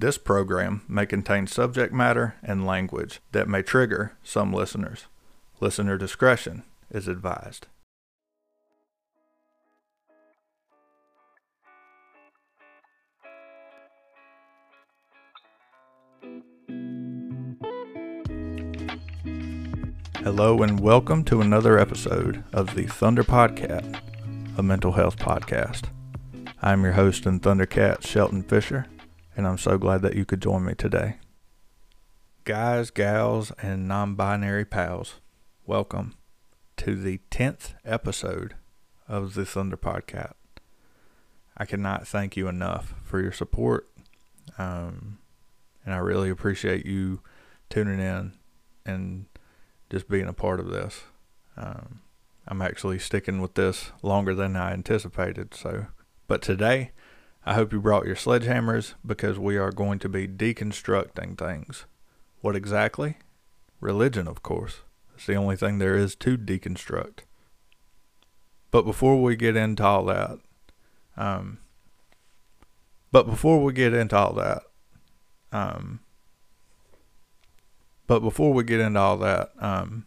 This program may contain subject matter and language that may trigger some listeners. Listener discretion is advised. Hello and welcome to another episode of the Thunder Podcast, a mental health podcast. I'm your host and Thundercat, Shelton Fisher, and I'm so glad that you could join me today. Guys, gals, and non binary pals, welcome to the 10th episode of the Thunder Podcast. I cannot thank you enough for your support, um, and I really appreciate you tuning in and just being a part of this. Um, I'm actually sticking with this longer than I anticipated, so but today, I hope you brought your sledgehammers because we are going to be deconstructing things. What exactly? Religion, of course. It's the only thing there is to deconstruct. But before we get into all that, um, but before we get into all that, um, but before we get into all that, um,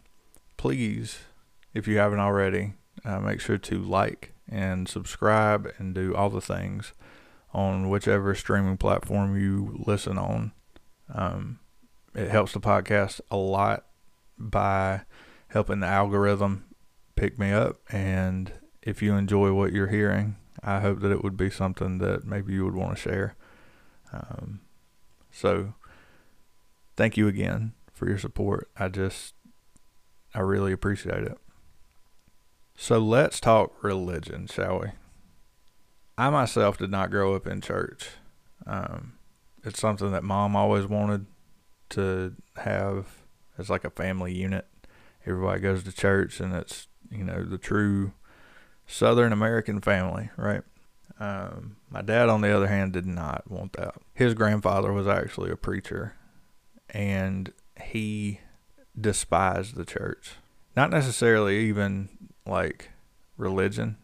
please, if you haven't already, uh, make sure to like and subscribe and do all the things on whichever streaming platform you listen on. Um, it helps the podcast a lot by helping the algorithm pick me up. And if you enjoy what you're hearing, I hope that it would be something that maybe you would want to share. Um, so, thank you again for your support. I just, I really appreciate it. So let's talk religion, shall we? I myself did not grow up in church. Um, it's something that mom always wanted to have as like a family unit. Everybody goes to church, and it's you know the true Southern American family, right? Um, my dad, on the other hand, did not want that. His grandfather was actually a preacher, and he despised the church. Not necessarily even like religion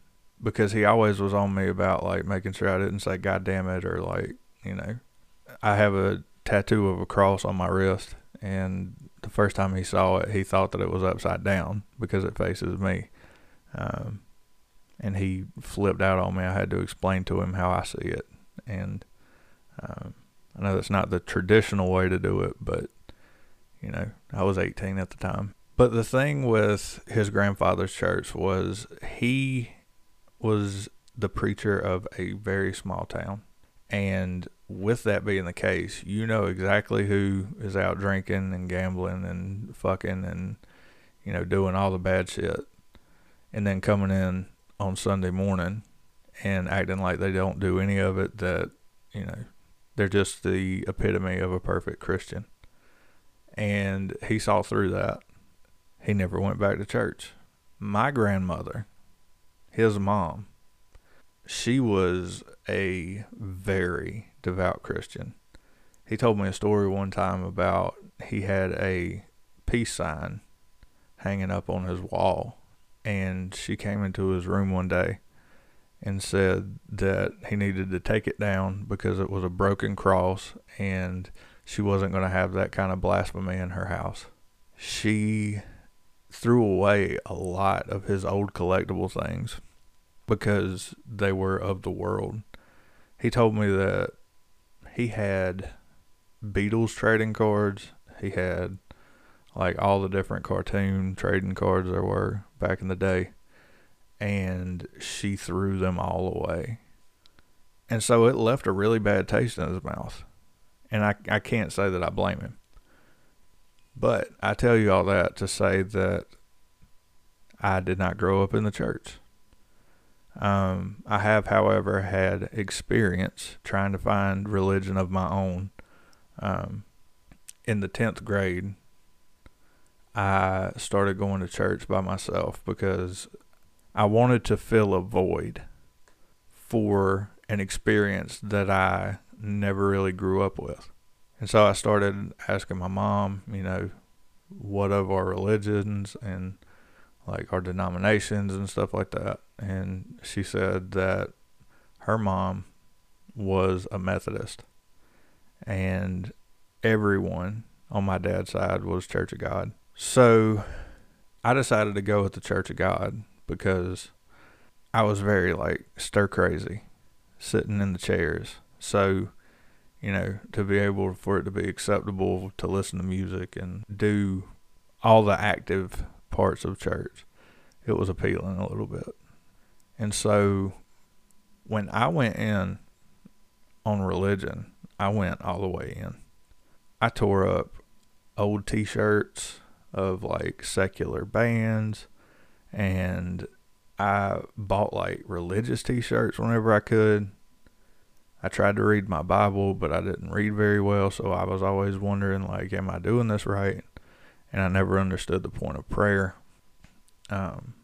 because he always was on me about like making sure I didn't say God damn it or like, you know, I have a tattoo of a cross on my wrist and the first time he saw it, he thought that it was upside down because it faces me. Um, and he flipped out on me. I had to explain to him how I see it. And um, I know that's not the traditional way to do it, but, you know, I was 18 at the time. But the thing with his grandfather's church was he was the preacher of a very small town. And with that being the case, you know exactly who is out drinking and gambling and fucking and, you know, doing all the bad shit. And then coming in on Sunday morning and acting like they don't do any of it, that, you know, they're just the epitome of a perfect Christian. And he saw through that he never went back to church. My grandmother, his mom, she was a very devout Christian. He told me a story one time about he had a peace sign hanging up on his wall, and she came into his room one day and said that he needed to take it down because it was a broken cross and she wasn't going to have that kind of blasphemy in her house. She threw away a lot of his old collectible things because they were of the world. He told me that he had Beatles trading cards. He had like all the different cartoon trading cards there were back in the day. And she threw them all away. And so it left a really bad taste in his mouth. And I, I can't say that I blame him. But I tell you all that to say that I did not grow up in the church. Um, I have, however, had experience trying to find religion of my own. Um, in the 10th grade, I started going to church by myself because I wanted to fill a void for an experience that I never really grew up with. And so I started asking my mom, you know, what of our religions and like our denominations and stuff like that. And she said that her mom was a Methodist. and everyone on my dad's side was Church of God. So I decided to go with the Church of God because I was very like stir crazy sitting in the chairs. So, you know, to be able for it to be acceptable to listen to music and do all the active parts of church, it was appealing a little bit. And so when I went in on religion, I went all the way in. I tore up old t shirts of like secular bands and I bought like religious t shirts whenever I could. I tried to read my Bible, but I didn't read very well, so I was always wondering like, am I doing this right? And I never understood the point of prayer. Um,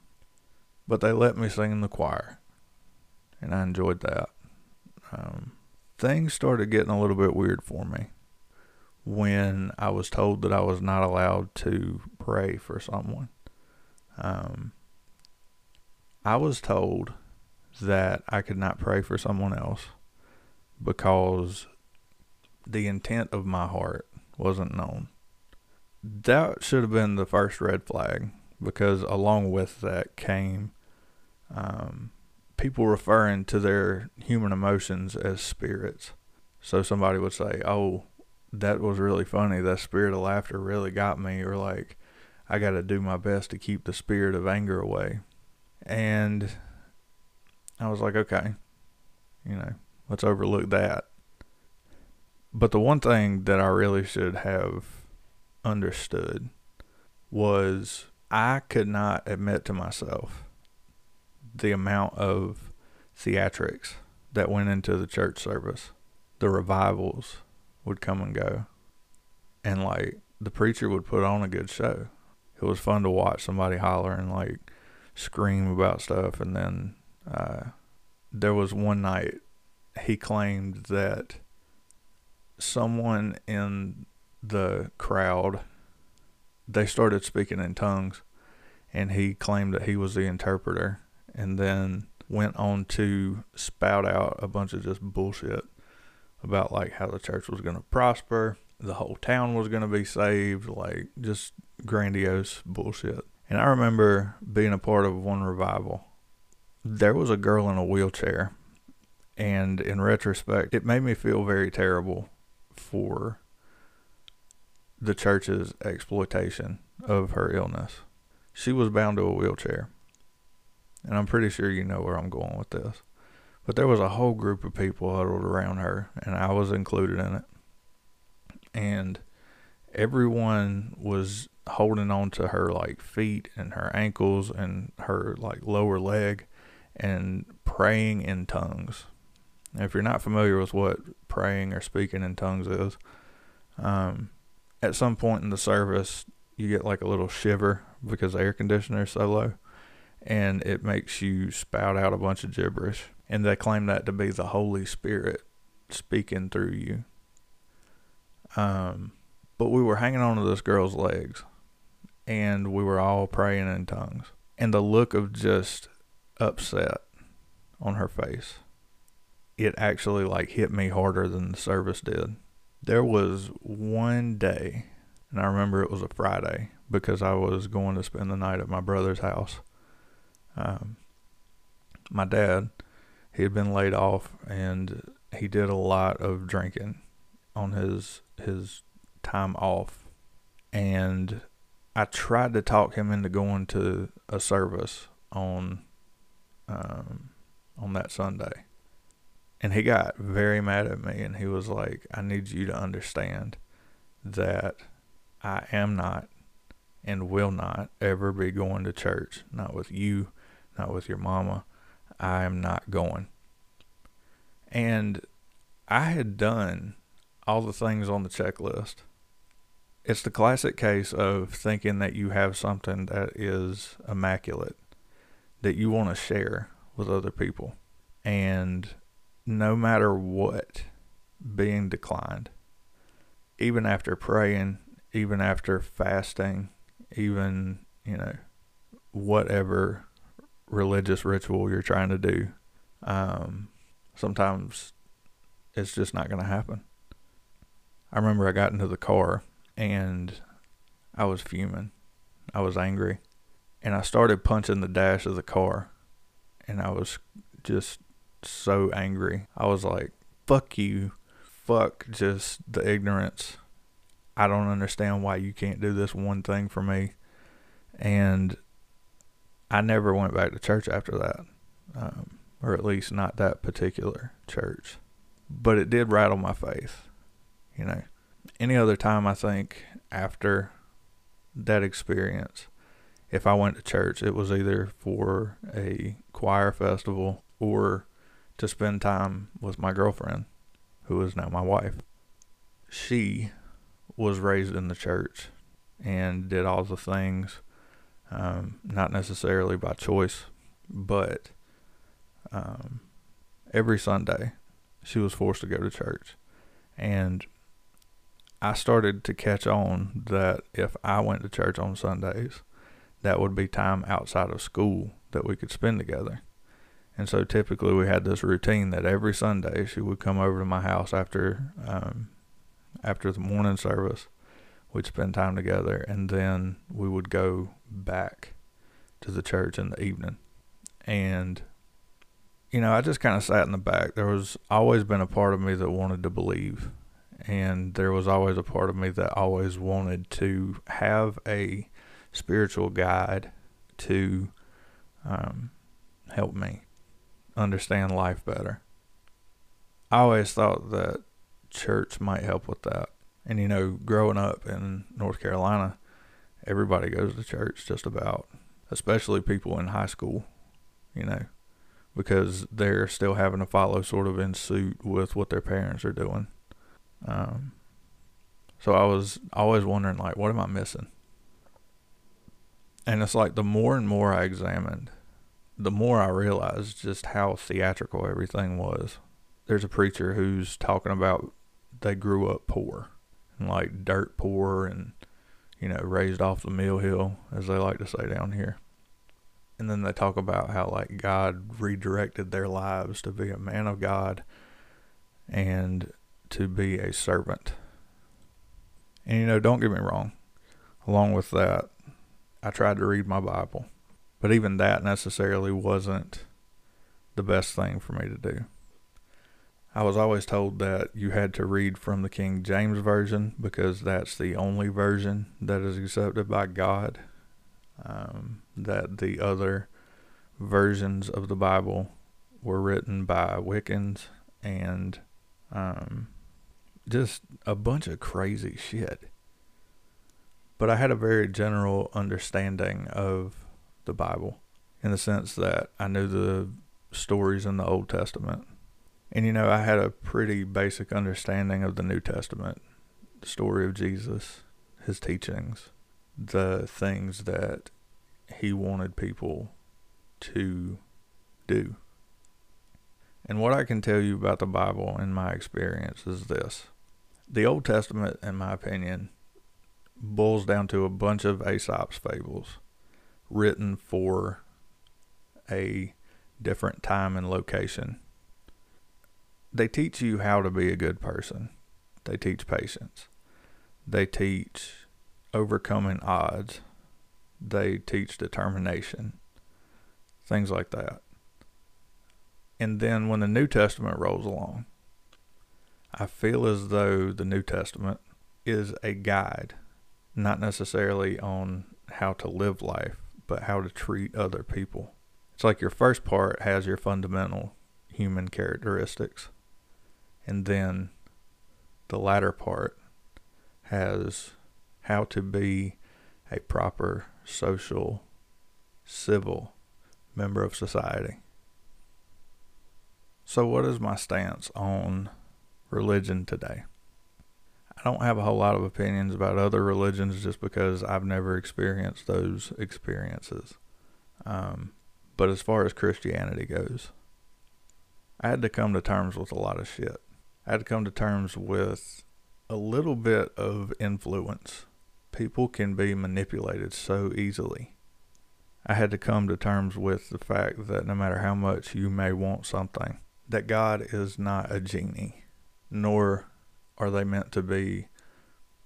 but they let me sing in the choir, and I enjoyed that. Um, things started getting a little bit weird for me when I was told that I was not allowed to pray for someone. Um, I was told that I could not pray for someone else because the intent of my heart wasn't known. That should have been the first red flag because along with that came um, people referring to their human emotions as spirits. So somebody would say, "Oh, that was really funny. That spirit of laughter really got me," or like, "I got to do my best to keep the spirit of anger away." And I was like, "Okay, you know, let's overlook that." But the one thing that I really should have understood was I could not admit to myself the amount of theatrics that went into the church service. The revivals would come and go. And like the preacher would put on a good show. It was fun to watch somebody holler and like scream about stuff. And then uh, there was one night he claimed that someone in the crowd they started speaking in tongues and he claimed that he was the interpreter and then went on to spout out a bunch of just bullshit about like how the church was going to prosper, the whole town was going to be saved, like just grandiose bullshit. And I remember being a part of one revival. There was a girl in a wheelchair, and in retrospect, it made me feel very terrible for the church's exploitation of her illness. She was bound to a wheelchair and I'm pretty sure you know where I'm going with this. But there was a whole group of people huddled around her, and I was included in it. And everyone was holding on to her like feet and her ankles and her like lower leg and praying in tongues. Now, if you're not familiar with what praying or speaking in tongues is, um, at some point in the service, you get like a little shiver because the air conditioner is so low and it makes you spout out a bunch of gibberish. And they claim that to be the Holy Spirit speaking through you. Um, but we were hanging on to this girl's legs, and we were all praying in tongues. And the look of just upset on her face, it actually like hit me harder than the service did. There was one day, and I remember it was a Friday because I was going to spend the night at my brother's house um, my dad, he had been laid off and he did a lot of drinking on his his time off, and I tried to talk him into going to a service on um, on that Sunday. And he got very mad at me and he was like, I need you to understand that I am not and will not ever be going to church, not with you, not with your mama. I am not going. And I had done all the things on the checklist. It's the classic case of thinking that you have something that is immaculate that you want to share with other people. And no matter what, being declined. Even after praying, even after fasting, even, you know, whatever religious ritual you're trying to do, um, sometimes it's just not going to happen. I remember I got into the car and I was fuming. I was angry. And I started punching the dash of the car. And I was just so angry. I was like, fuck you. Fuck just the ignorance. I don't understand why you can't do this one thing for me. And I never went back to church after that, um, or at least not that particular church. But it did rattle my faith. You know, any other time I think after that experience, if I went to church, it was either for a choir festival or to spend time with my girlfriend, who is now my wife. She was raised in the church and did all the things, um, not necessarily by choice, but um, every Sunday she was forced to go to church. And I started to catch on that if I went to church on Sundays, that would be time outside of school that we could spend together. And so typically we had this routine that every Sunday she would come over to my house after um, after the morning service. We'd spend time together, and then we would go back to the church in the evening. And you know, I just kind of sat in the back. There was always been a part of me that wanted to believe and there was always a part of me that always wanted to have a spiritual guide to um, help me understand life better. I always thought that church might help with that. And you know, growing up in North Carolina, everybody goes to church just about, especially people in high school, you know, because they're still having to follow sort of in suit with what their parents are doing. Um, so I was always wondering, like, what am I missing? And it's like the more and more I examined, the more I realized just how theatrical everything was. There's a preacher who's talking about they grew up poor, and like dirt poor, and you know, raised off the mill hill, as they like to say down here. And then they talk about how like God redirected their lives to be a man of God and to be a servant. And you know, don't get me wrong, along with that, I tried to read my Bible, but even that necessarily wasn't the best thing for me to do. I was always told that you had to read from the King James Version because that's the only version that is accepted by God. Um, that the other versions of the Bible were written by Wiccans and um, just a bunch of crazy shit. But I had a very general understanding of the Bible in the sense that I knew the stories in the Old Testament. And you know, I had a pretty basic understanding of the New Testament, the story of Jesus, his teachings, the things that he wanted people to do. And what I can tell you about the Bible in my experience is this the Old Testament, in my opinion, boils down to a bunch of Aesop's fables written for a different time and location. They teach you how to be a good person. They teach patience. They teach overcoming odds. They teach determination. Things like that. And then when the New Testament rolls along, I feel as though the New Testament is a guide, not necessarily on how to live life, but how to treat other people. It's like your first part has your fundamental human characteristics, and then the latter part has how to be a proper social, civil member of society. So, what is my stance on religion today. I don't have a whole lot of opinions about other religions just because I've never experienced those experiences. Um, but as far as Christianity goes, I had to come to terms with a lot of shit. I had to come to terms with a little bit of influence. People can be manipulated so easily. I had to come to terms with the fact that no matter how much you may want something, that God is not a genie nor are they meant to be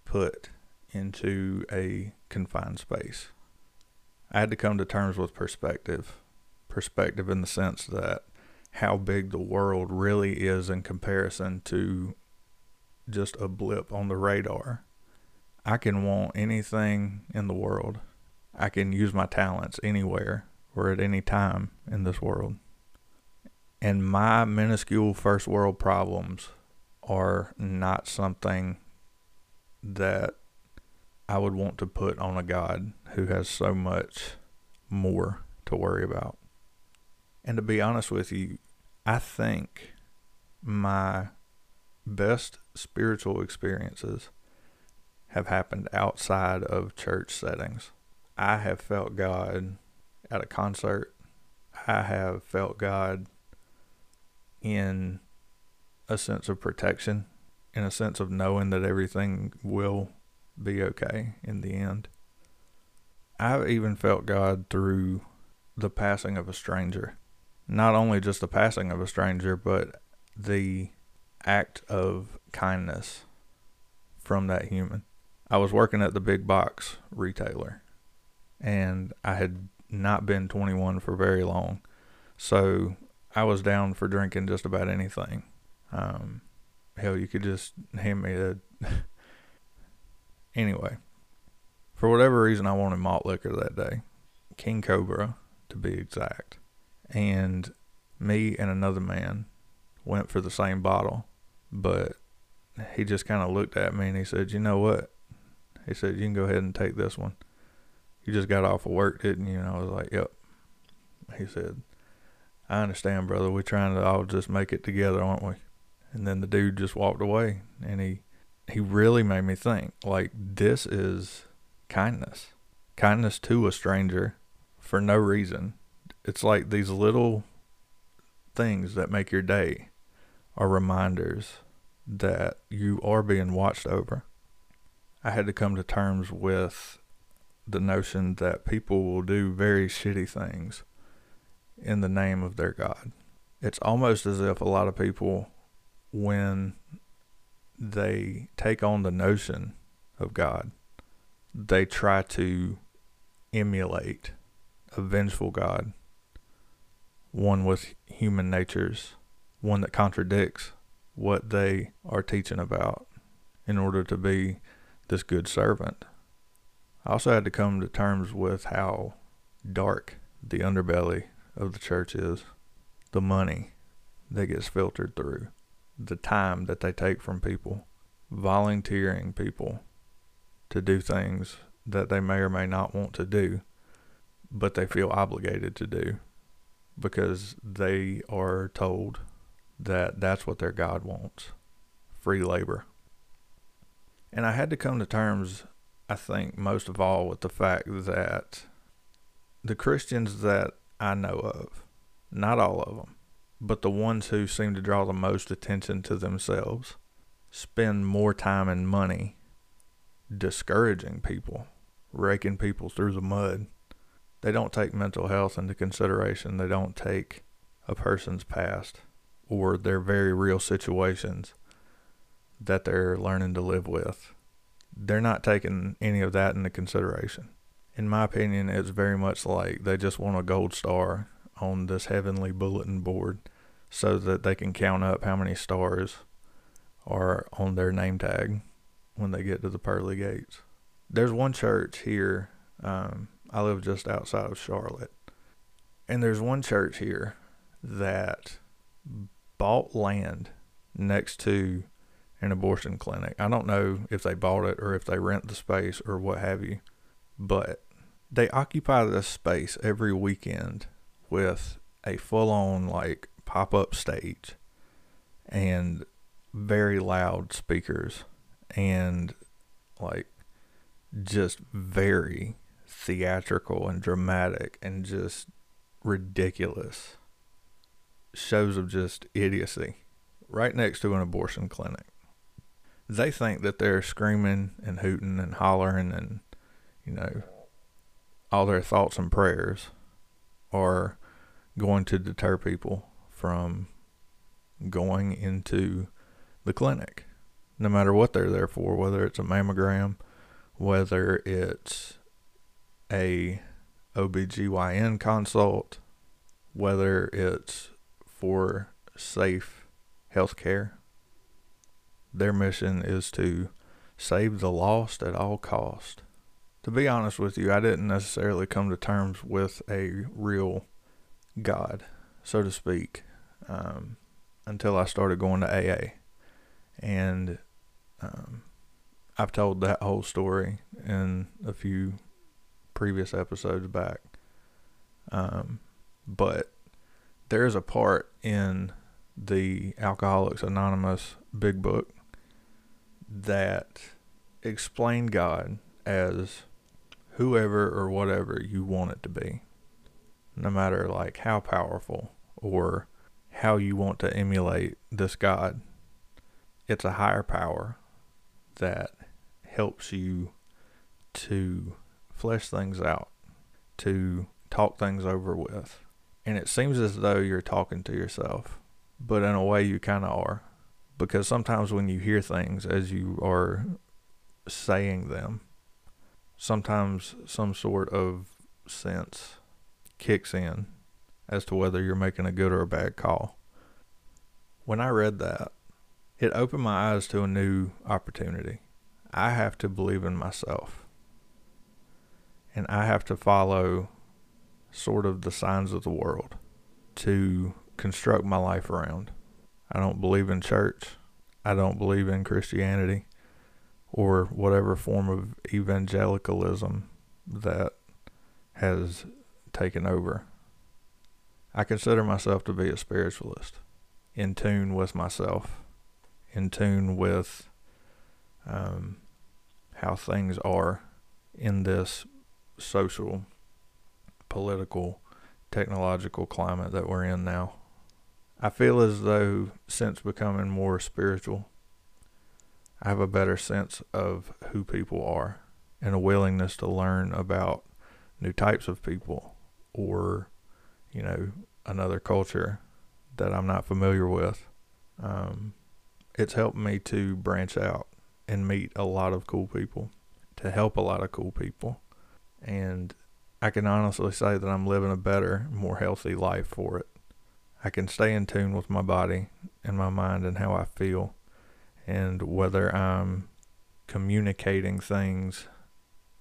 put into a confined space? I had to come to terms with perspective. Perspective in the sense that how big the world really is in comparison to just a blip on the radar. I can want anything in the world. I can use my talents anywhere or at any time in this world. And my minuscule first world problems are not something that I would want to put on a God who has so much more to worry about. And to be honest with you, I think my best spiritual experiences have happened outside of church settings. I have felt God at a concert. I have felt God in a sense of protection, in a sense of knowing that everything will be okay in the end. I've even felt God through the passing of a stranger. Not only just the passing of a stranger, but the act of kindness from that human. I was working at the big box retailer and I had not been 21 for very long. So I was down for drinking just about anything. Um, hell, you could just hand me a. anyway, for whatever reason, I wanted malt liquor that day, King Cobra to be exact, and me and another man went for the same bottle, but he just kind of looked at me and he said, "You know what?" He said, "You can go ahead and take this one. You just got off of work, didn't you?" And I was like, "Yep." He said, I understand, brother. We're trying to all just make it together, aren't we? And then the dude just walked away, and he he really made me think. Like this is kindness, kindness to a stranger for no reason. It's like these little things that make your day are reminders that you are being watched over. I had to come to terms with the notion that people will do very shitty things in the name of their God. It's almost as if a lot of people, when they take on the notion of God, they try to emulate a vengeful God, one with human natures, one that contradicts what they are teaching about in order to be this good servant. I also had to come to terms with how dark the underbelly of the church is the money that gets filtered through, the time that they take from people, volunteering people to do things that they may or may not want to do, but they feel obligated to do because they are told that that's what their God wants free labor. And I had to come to terms, I think, most of all, with the fact that the Christians that I know of. Not all of them, but the ones who seem to draw the most attention to themselves spend more time and money discouraging people, raking people through the mud. They don't take mental health into consideration. They don't take a person's past or their very real situations that they're learning to live with. They're not taking any of that into consideration in my opinion, it's very much like they just want a gold star on this heavenly bulletin board so that they can count up how many stars are on their name tag when they get to the pearly gates. There's one church here. Um, I live just outside of Charlotte. And there's one church here that bought land next to an abortion clinic. I don't know if they bought it or if they rent the space or what have you, but they occupy this space every weekend with a full on like pop up stage and very loud speakers and like just very theatrical and dramatic and just ridiculous shows of just idiocy right next to an abortion clinic. They think that they're screaming and hooting and hollering and, you know, all their thoughts and prayers are going to deter people from going into the clinic no matter what they're there for, whether it's a mammogram, whether it's a OBGYN consult, whether it's for safe health care. Their mission is to save the lost at all cost. To be honest with you, I didn't necessarily come to terms with a real God, so to speak, um, until I started going to AA. And um, I've told that whole story in a few previous episodes back. Um, but there is a part in the Alcoholics Anonymous Big Book that explain God as whoever or whatever you want it to be, no matter like how powerful or how you want to emulate this God. It's a higher power that helps you to flesh things out, to talk things over with. And it seems as though you're talking to yourself, but in a way you kind of are. Because sometimes when you hear things as you are saying them, sometimes some sort of sense kicks in as to whether you're making a good or a bad call. When I read that, it opened my eyes to a new opportunity. I have to believe in myself. And I have to follow sort of the signs of the world to construct my life around. I don't believe in church. I don't believe in Christianity or whatever form of evangelicalism that has taken over. I consider myself to be a spiritualist, in tune with myself, in tune with um, how things are in this social, political, technological climate that we're in now. I feel as though since becoming more spiritual, I have a better sense of who people are and a willingness to learn about new types of people or, you know, another culture that I'm not familiar with. Um, it's helped me to branch out and meet a lot of cool people, to help a lot of cool people. And I can honestly say that I'm living a better, more healthy life for it. I can stay in tune with my body and my mind and how I feel and whether I'm communicating things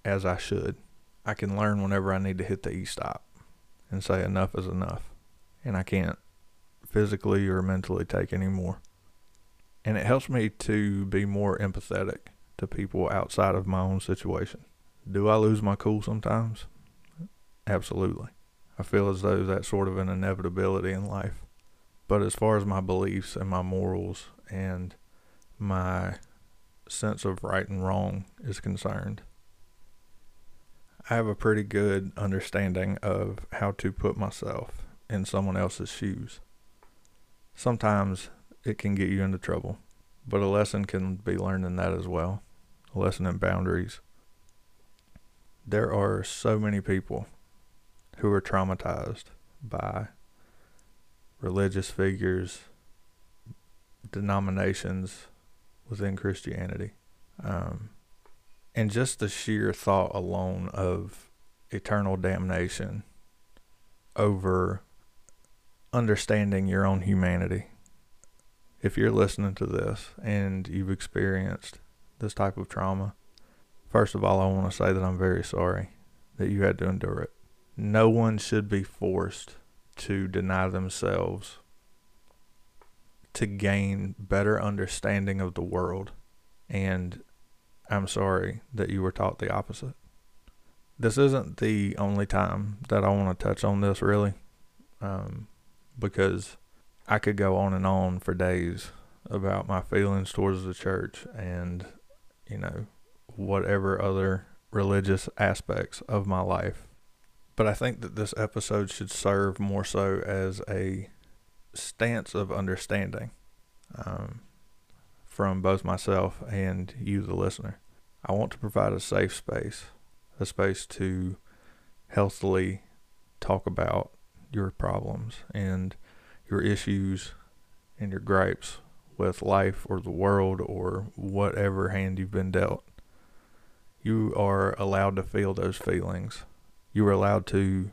as I should. I can learn whenever I need to hit the e stop and say enough is enough. And I can't physically or mentally take any more. And it helps me to be more empathetic to people outside of my own situation. Do I lose my cool sometimes? Absolutely. I feel as though that's sort of an inevitability in life. But as far as my beliefs and my morals and my sense of right and wrong is concerned, I have a pretty good understanding of how to put myself in someone else's shoes. Sometimes it can get you into trouble, but a lesson can be learned in that as well. A lesson in boundaries. There are so many people who are traumatized by religious figures, denominations, within Christianity. Um, and just the sheer thought alone of eternal damnation over understanding your own humanity. If you're listening to this and you've experienced this type of trauma, first of all, I want to say that I'm very sorry that you had to endure it. No one should be forced to deny themselves to gain better understanding of the world. And I'm sorry that you were taught the opposite. This isn't the only time that I want to touch on this, really, um, because I could go on and on for days about my feelings towards the church and, you know, whatever other religious aspects of my life. But I think that this episode should serve more so as a stance of understanding um, from both myself and you, the listener. I want to provide a safe space, a space to healthily talk about your problems and your issues and your gripes with life or the world or whatever hand you've been dealt. You are allowed to feel those feelings. You are allowed to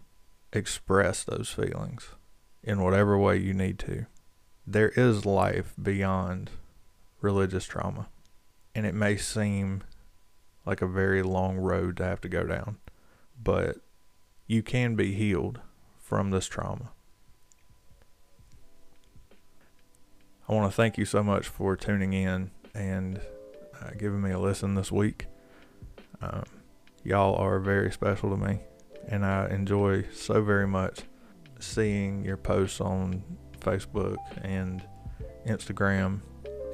express those feelings in whatever way you need to. There is life beyond religious trauma, and it may seem like a very long road to have to go down, but you can be healed from this trauma. I want to thank you so much for tuning in and uh, giving me a listen this week. Um, y'all are very special to me, and I enjoy so very much seeing your posts on Facebook and Instagram.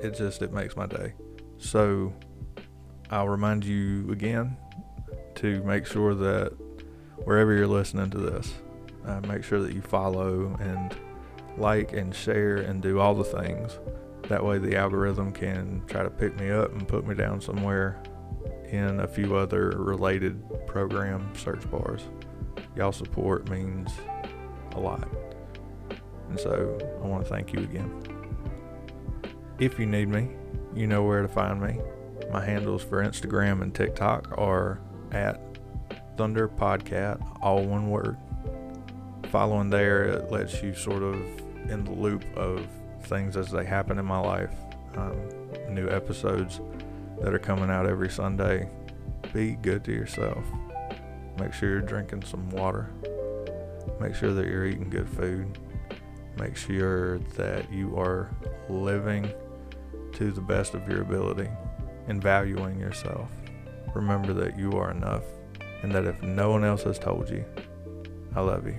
It just it makes my day. So I'll remind you again to make sure that wherever you're listening to this, uh, make sure that you follow and like and share and do all the things. That way, the algorithm can try to pick me up and put me down somewhere in a few other related program search bars. Y'all support means lot. And so I want to thank you again. If you need me, you know where to find me. My handles for Instagram and TikTok are at Thunder Podcat, all one word. Following there, it lets you sort of in the loop of things as they happen in my life. Um, new episodes that are coming out every Sunday. Be good to yourself. Make sure you're drinking some water. Make sure that you're eating good food. Make sure that you are living to the best of your ability and valuing yourself. Remember that you are enough and that if no one else has told you, I love you.